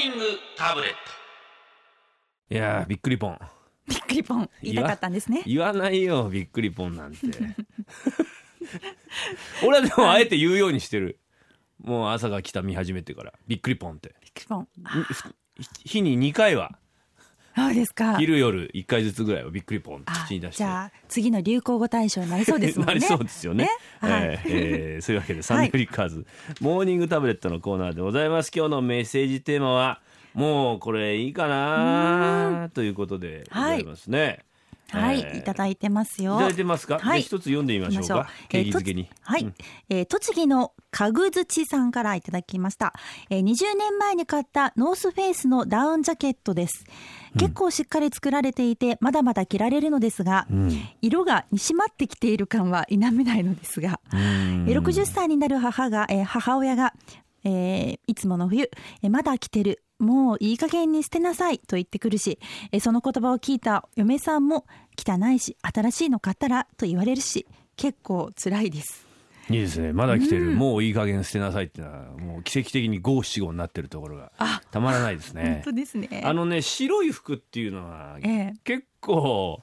ニングタブレット。いやーびっくりポンびっくりポン言いたかったんですね。言わないよびっくりポンなんて。俺はでもあえて言うようにしてる。もう朝が来た見始めてから。びっくりポンって。びっくりポン日に2回はそうですか。昼夜1回ずつぐらいはびっくりポン口に出して。じゃあ次の流行語大賞になりそうですもんね。なりそうですよね。はいえーえーそういうわけでサンデーフリッカーズ、モーニングタブレットのコーナーでございます。今日のメッセージテーマはもうこれいいかなということでございますね。はい、えー。いただいてますよ。いただいてますか？はい。一つ読んでみましょうか。えーに。とはい、うん。えー栃木のかぐづちさんからいただきました、えー20年前に買ったノースフェイスのダウンジャケットです。結構しっかり作られていてまだまだ着られるのですが、色が煮締まってきている感は否めないのですが、えー60歳になる母が、えー母親が、えーいつもの冬、えーまだ着てるもういい加減に捨てなさいと言ってくるし、えーその言葉を聞いた嫁さんも汚いし新しいの買ったらと言われるし結構辛いです。いいですね。まだ来てる、もういい加減捨てなさいってのはもう奇跡的に五七五になってるところがあ。たまらないです 本ね当。ですね。あのね白い服っていうのはええ。結構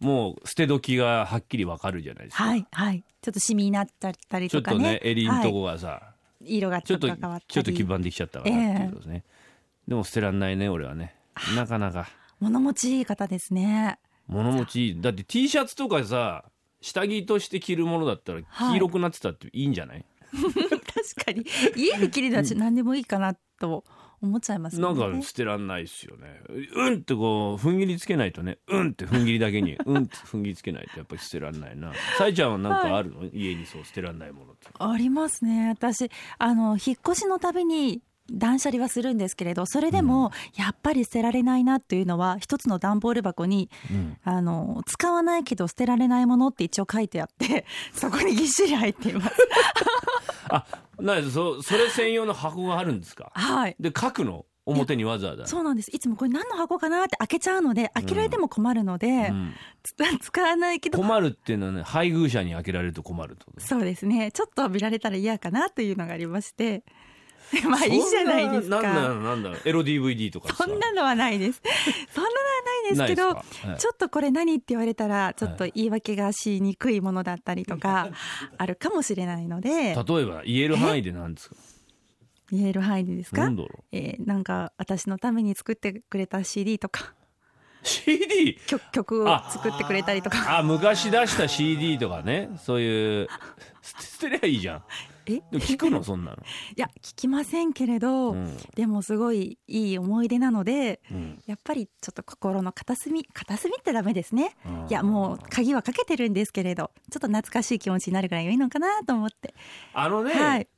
もう捨て時がはっきりわかるじゃないですか。はいはい。ちょっとシミになっちゃったりちょっととかねね襟のとこはがさ、い、色がちちょっと変わったり。ちょっと黄ばんできちゃったかなっていうことですね、でも捨てらんないね俺はね。なかなか。物持ちいい方ですね。物持ちいい。だって T シャツとかさ下着として着るものだったらはい。黄色くなってたっていいんじゃない、確かに。家で着るのは何でもいいかなと思っちゃいますなもんか捨てらんないですよね。うんってこう踏ん切りつけないとね。うんって踏ん切りだけに うんって踏ん切りつけないとやっぱり捨てらんないな。さえちゃんはなんかあるの、家にそう捨てらんないものって。ありますね。私あの引っ越しのたびに断捨離はするんですけれどそれでもやっぱり捨てられないなというのは一つの段ボール箱に、あの使わないけど捨てられないものって一応書いてあって そこにぎっしり入っています。あなにそそれ専用の箱があるんですか？はい。で書くの？表にわざわざ。そうなんです。いつもこれ何の箱かなって開けちゃうので開けられても困るので、うん。つ 使わないけど。困るっていうのはね配偶者に開けられると困るとそうですね。ちょっと見られたら嫌かなというのがありまして まあいいじゃないですか。そんななんだなんだエロ DVD とかさ。そんなのはないです。そんなのはないですけど、はい。ちょっとこれ何って言われたら、ちょっと言い訳がしにくいものだったりとか、あるかもしれないので、例えば言える範囲で何ですか？言える範囲でですか？なんだろう？えーなんか私のために作ってくれた CD とか、CD 曲曲を作ってくれたりとか。あ昔出した CD とかね。そういう捨て捨てりゃいいじゃんえ？聞くの？そんなの。いや、聞きませんけれど、うん。でもすごいいい思い出なので、うん。やっぱりちょっと心の片隅、片隅ってダメですね。いや、もう鍵はかけてるんですけれど、ちょっと懐かしい気持ちになるぐらいがいいのかなと思って。あのね、はい。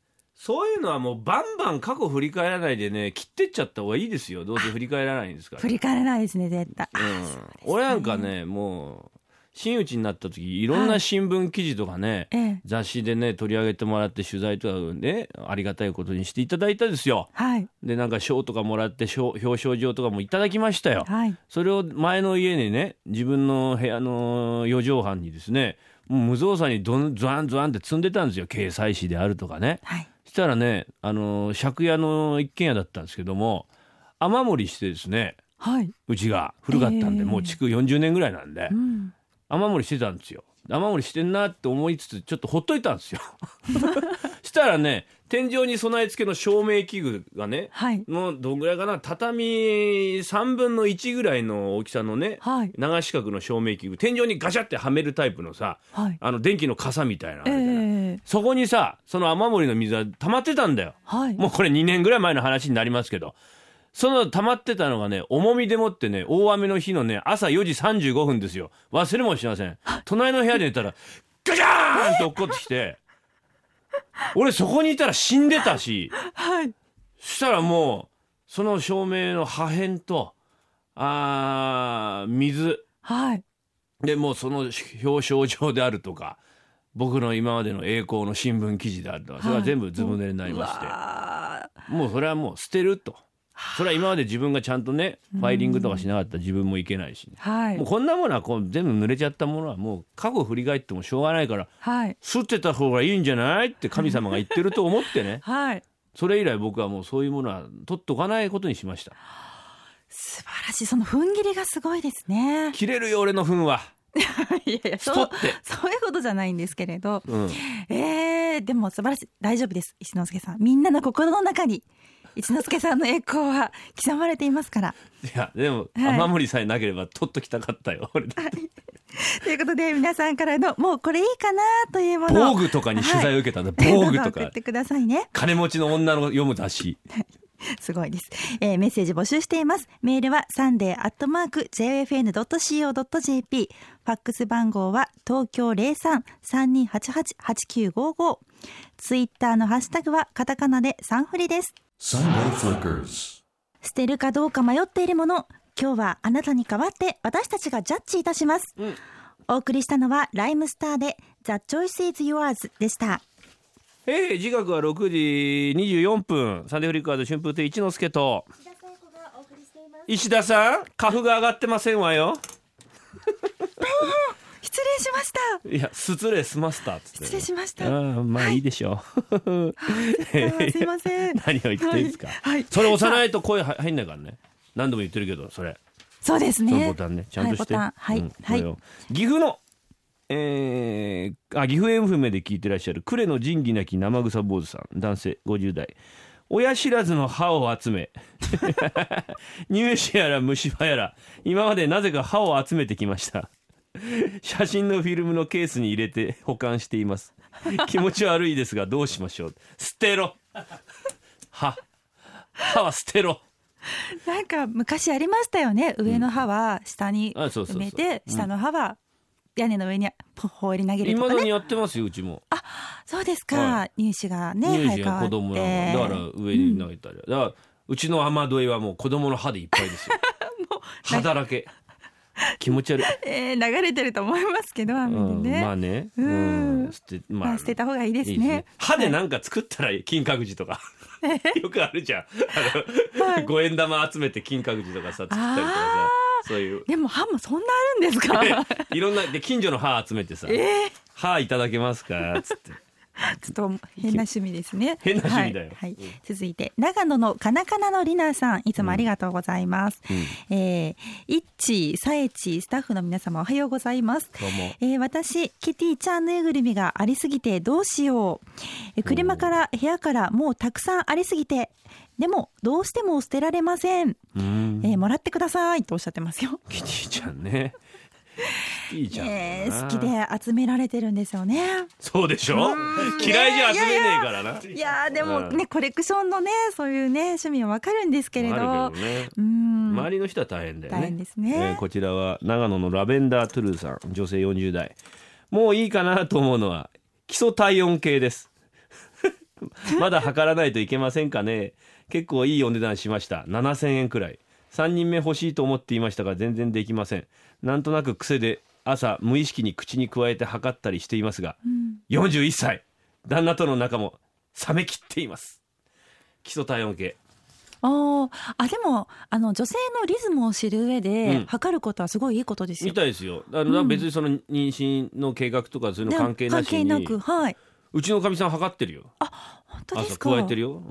そういうのはもうバンバン過去振り返らないでね切ってっちゃった方がいいですよ。どうせ振り返らないんですから。振り返らないですね、絶対。うん、俺なんかねもう真打ちになった時いろんな新聞記事とかね、ええ雑誌でね取り上げてもらって取材とかねありがたいことにしていただいたですよはい。でなんか賞とかもらって賞表彰状とかもいただきましたよ、はい。それを前の家にね自分の部屋の4畳半にですね無造作にどんズワンズワンって積んでたんですよ掲載誌であるとかねはい。したらねあの借家の一軒家だったんですけども雨漏りしてですねはい。うちが古かったんで、ええもう築40年ぐらいなんで、うん。雨漏りしてたんですよ雨漏りしてんなって思いつつちょっとほっといたんですよ したらね天井に備え付けの照明器具がねはい。もうどんぐらいかな畳3分の1ぐらいの大きさのね、はい。長四角の照明器具天井にガシャってはめるタイプのさはい。あの電気の傘みたいなえるじゃない、えそこにさその雨漏りの水は溜まってたんだよはい。もうこれ2年ぐらい前の話になりますけどその溜まってたのがね重みでもってね大雨の日のね朝4時35分ですよ。忘れもしません。隣の部屋で寝たらガチャーンって落っこってきて俺そこにいたら死んでたし。はい。そしたらもうその照明の破片とあー水。はい。でもうその表彰状であるとか僕の今までの栄光の新聞記事であるとかそれは全部ずぶ濡れになりまして、わー。もうそれはもう捨てるとそれは今まで自分がちゃんとねファイリングとかしなかった自分もいけないし、はい。もう。こんなものはこう全部濡れちゃったものはもう過去振り返ってもしょうがないからはい。吸ってた方がいいんじゃないって神様が言ってると思ってね。はい。それ以来僕はもうそういうものは取っとかないことにしました。素晴らしい。その踏ん切りがすごいですね。切れるよ俺の糞は。いやいやそうそういうことじゃないんですけれど、うん。えー、でも素晴らしい。大丈夫です石之助さん。みんなの心の中に一之輔さんの栄光は刻まれていますから。いやでも、はい。雨漏りさえなければ取っときたかったよ俺だって。ということで皆さんからのもうこれいいかなというものを。防具とかに取材を受けたんだ、はい。防具とか。どんどん送ってくださいね。金持ちの女の読む雑誌。すごいです、えーメッセージ募集しています。メールはサンデーアットマーク JFN.CO.JP ファックス番号は東京03-3288-8955ツイッターのハッシュタグはカタカナでサンフリです.捨てるかどうか迷っているもの今日はあなたに代わって私たちがジャッジいたします、お送りしたのはライムスターで The Choice is Yours でした。えー、時刻は6時24分。サンデーフリッカーズ春風亭一之輔と。石田さん花粉が上がってませんわよ失礼しました。いや失礼しましたっつって。失礼しました。あーまあいいでしょう、あーすいません。何を言ってるんですか、はい。はい。それ押さないと声は入んないからね。何度も言ってるけどそれ。そうですね。ボタンね。ちゃんとして、はいはい、岐阜のえー、あ岐阜 FM で聞いてらっしゃる呉の仁義なき生臭坊主さん。男性50代。親知らずの歯を集め。乳歯やら虫歯やら今までなぜか歯を集めてきました 写真のフィルムのケースに入れて保管しています。気持ち悪いですがどうしましょう。捨てろ。歯。歯は捨てろ。なんか昔ありましたよね。上の歯は下に埋めて下の歯は屋根の上に放り投げると未だにかねやってますようちも。そうですか、は乳歯がねが子供だから上に投げたり、だからうちの雨どいはもう子供の歯でいっぱいですよ。歯だらけ気持ち悪い、えー流れてると思いますけど雨うん、でね、まあね。ううん。ん捨てままあ捨てた方がいいですね。歯でなんか作ったら金閣寺とか。よくあるじゃん。あの、五円玉集めて金閣寺とかさ作ったりとかさ。そういう。でも歯もそんなあるんですか？いろんなで近所の歯集めてさえー「歯いただけますか?」っつって ちょっと変な趣味ですね。変な趣味だよはい。はい続いて長野のかなかなのりなさん、いつもありがとうございます。えー、いっち、さえち、スタッフの皆様おはようございます。えー私、キティちゃんぬいぐるみがありすぎてどうしよう。えー車から部屋からもうたくさんありすぎて、でもどうしても捨てられません。うんえーもらってくださいとおっしゃってますよ。キティちゃんねキティちゃんだえなー好きで集められてるんですよね。そうでしょ？嫌いじゃ集めねえからな。いやーでもうん。ね、コレクションのねそういうね趣味はわかるんですけれど。ね。うん。周りの人は大変だよね。大変ですね。えーこちらは長野のラベンダートゥルーさん女性40代。もういいかなと思うのは基礎体温計です。まだ測らないといけませんかね。結構いいお値段しました。7000円くらい。3人目欲しいと思っていましたが全然できません。なんとなく癖で朝無意識に口に加えて測ったりしていますが、41歳旦那との仲も冷めきっています。基礎体温計。あー。あでもあの女性のリズムを知る上で、うん。測ることはすごいいいことですよ。みたいですよ。あの、別にその妊娠の計画とかそういうの関係なしに関係なくはい。うちのかみさん測ってるよ。本当ですか？朝加えてるよ、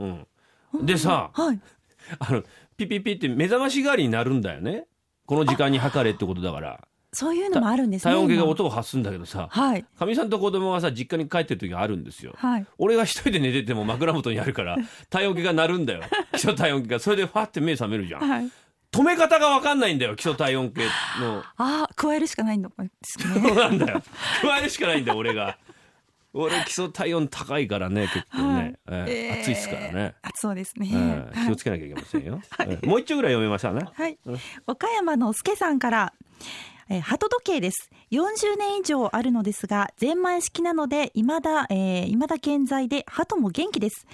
うん、でさはい。あのピピピって目覚まし代わりになるんだよね。この時間に測れってことだからそういうのもあるんですね体温計が今音を発するんだけどさはい。かみさんと子供がさ実家に帰ってる時があるんですよ。はい。俺が一人で寝てても枕元にあるから 体温計が鳴るんだよ。基礎体温計が。それでファって目覚めるじゃん。はい。止め方が分かんないんだよ基礎体温計の。あー加えるしかないのですそうねなんだよ。加えるしかないんだよ俺が。俺基礎体温高いからね結構ね、えーえー暑いっすからね、暑そうですね、えー気をつけなきゃいけませんよ、えーもう一丁ぐらい読めましたね。はい、岡山のすけさんから、えー、鳩時計です。40年以上あるのですがゼンマイ式なので未だ、えー、未だ健在で鳩も元気です。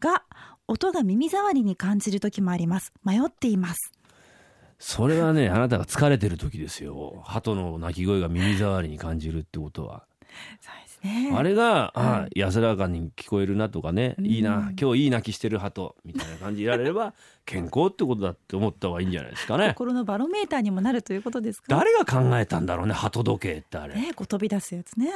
が音が耳障りに感じる時もあります。迷っています。それはねあなたが疲れてる時ですよ。鳩の鳴き声が耳障りに感じるってことはねあれが、あは安らかに聞こえるなとかね、いいな今日いい鳴きしてる鳩みたいな感じでいられれば 健康ってことだって思った方がいいんじゃないですかね。心のバロメーターにもなるということですか？誰が考えたんだろうね鳩時計ってあれ。ねこう飛び出すやつね。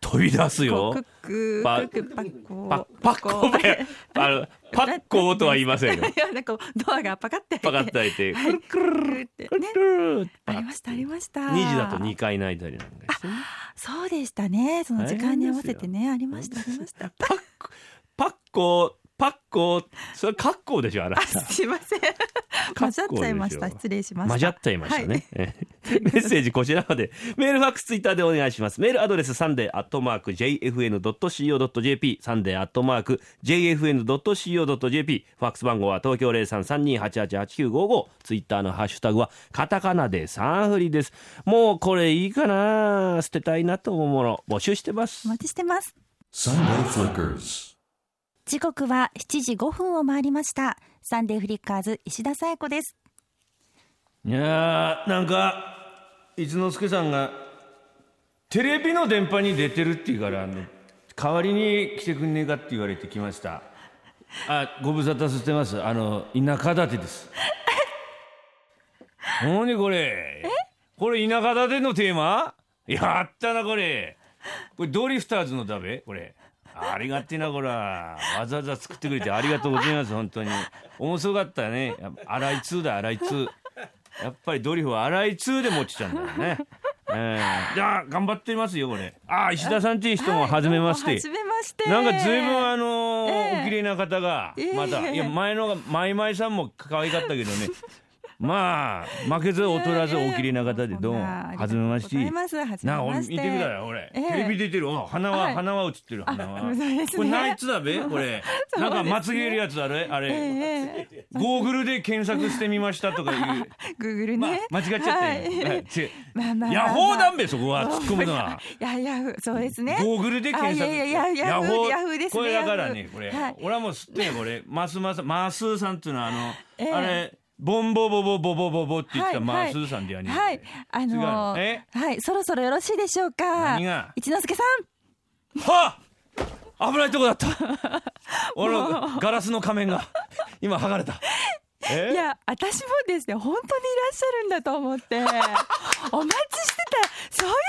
飛び出すよ。クックパクックパッコパパッコー あのパッコーとは言いませんよ。なんかドアがパカってパカッ開いと開い。てはいくるくるってね。ありましたありました。2時だと2回泣いたりなんかしてねそうでしたね。その時間に合わせてねありましたありました。パッコパッコそれカッコーでしょあなあたすいません。混ざっちゃいました。失礼しました。混じっちゃいましたね、ええ。メッセージこちらまで。メールファックスツイッターでお願いします。メールアドレスサンデーアットマーク JFN.CO.JP サンデーアットマーク JFN.CO.JP ファックス番号は東京0332888955ツイッターのハッシュタグはカタカナでサンフリです。もうこれいいかな。捨てたいなと思うもの。募集してます。お待ちしてます。Sunday Flickers. 時刻は7時5分を回りました。サンデーフリッカーズ石田紗友子です。いやーなんか一之輔さんがテレビの電波に出てるっていうからあの代わりに来てくんねえかって言われてきました。あご無沙汰してます。あの田舎立てです。何これ？これ田舎立てのテーマ？やったなこれ。これドリフターズのだべこれありがてえなこらわざわざ作ってくれてありがとうございます本当に。面白かったね。やっぱ荒井2だ荒井2やっぱりドリフは荒井2で持ちちゃうんだよね。えー、じゃあ頑張ってますよこれ。あ石田さんっていう人も初めまして。はじめまして。なんかずいぶんあのーええ。お綺麗な方がええ。また、いや前のがマイマイさんも可愛かったけどねまあ負けず劣らずお綺麗な方でどうもはじめまし。てなあ見てください俺、ええ。テレビ出てるあ鼻は、はい。鼻は映ってる鼻は。ね。これナイツだべこれ、そうなんかまつげるやつあれあれ、ええゴーグルで検索してみましたとかいう。グーグルまあね、間違っちゃったよ、はい。は まあまあまあヤホーだんべそこは突っ込むのは。いやいやそうですね。ゴーグルで検索。ヤフーヤフーですねこれだからねヤフーこれ、はい。俺はもう知ってこれ。マスマスマースーさんっていうのはあの、ええ。あれボンボボボボボボボって言ってたはいマースーさんでやね、はい。あのーえ？はいそろそろよろしいでしょうか？何が？一之輔さんはあ危ないとこだった。俺のガラスの仮面が。今剥がれた。え？いや私もですね本当にいらっしゃるんだと思って。お待ちしてた。そういうこ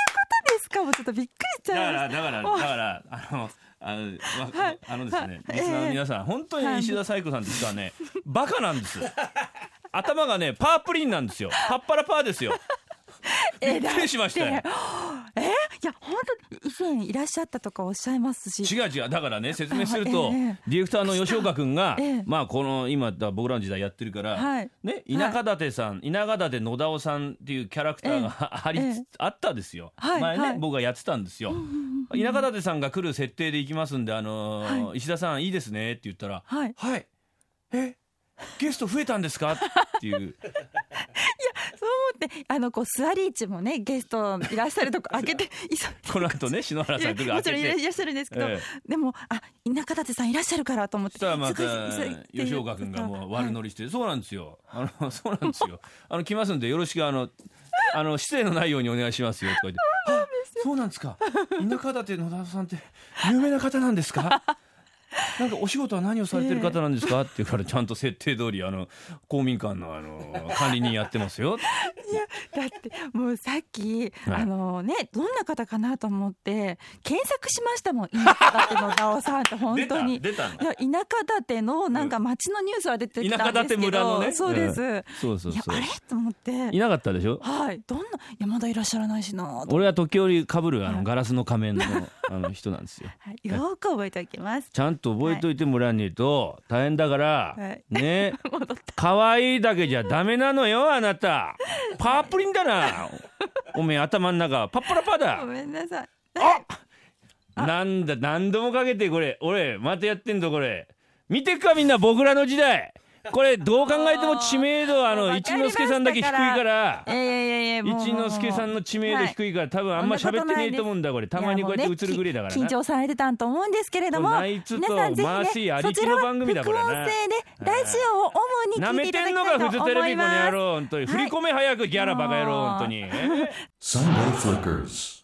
とですか？もうちょっとびっくりしちだかゃいました。らだからだからあのあの,、まはい。あのですね、はい。リスナーの皆さん、本当に石田紗友子さんって人はね、バカなんです。頭がねパープリンなんですよ。パッパラパーですよ。びっくりしました。よ。えいや本当に以前いらっしゃったとかおっしゃいますし。違う違う。だからね 説明すると、ええ。ディレクターの吉岡君が、ええ。まあこの今だ僕らの時代やってるから、はい。ね田舎館さん、田舎館野田尾さんっていうキャラクターが、ありあったですよ、はい前ね、はい。僕がやってたんですよ、田舎館さんが来る設定で行きますんであのーは石田さんいいですねって言ったらはい。はい。えゲスト増えたんですか？っていう。そう思ってあのこう座り位置もねゲストいらっしゃるとこ 開けてこの後ね篠原さん来るもちろんいらっしゃるんですけど、えでもあ田舎立さんいらっしゃるからと思ってまた吉岡君がもう悪乗り、りして、そうなんですよ。あのそうなんですよ。あの来ますんでよろしくあのあの失礼のないようにお願いしますよとか言って。あそうなんですか？田舎館野田さんって有名な方なんですか？なんかお仕事は何をされてる方なんですか？って言うからちゃんと設定通りあの公民館のあの管理人やってますよ。だってもうさっき、はい。あのねどんな方かなと思って検索しましたもん田舎立のダオさんって本当に。出た出たのいや田舎立のなんか町のニュースは出てきたんですけど、館村のね。そうです、うん。そうそうそう。いやあれ？と思って。いなかったでしょ？はい。どんな山田いらっしゃらないしな俺は時折かぶるあはい。のガラスの仮面のあの人なんですよ。はい、よーく覚えておきます。ちゃんと覚えといてもらわねえと大変だから、はい。ね 可愛いだけじゃダメなのよあなた。パープリンだな。おめえ頭ん中パッパラパごだめんなさい。なんだ何度もかけてこれ。俺またやってんぞこれ。見てっかみんな僕らの時代これどう考えても知名度はあの一之輔さんだけ低いから一之輔さんの知名度低いから多分あんま喋ってねえと思うんだこれ。たまにこうやって映るぐらいだからな。緊張されてたんと思うんですけれども皆さんぜひねーありきそちらはの番組だ副音声でラジオを主にな聞いていただきめてんのたいとかフジテレ思いビこの野ます郎本当に。はい振り込め早くギャラバカ野郎本当に。え Sunday Flickers.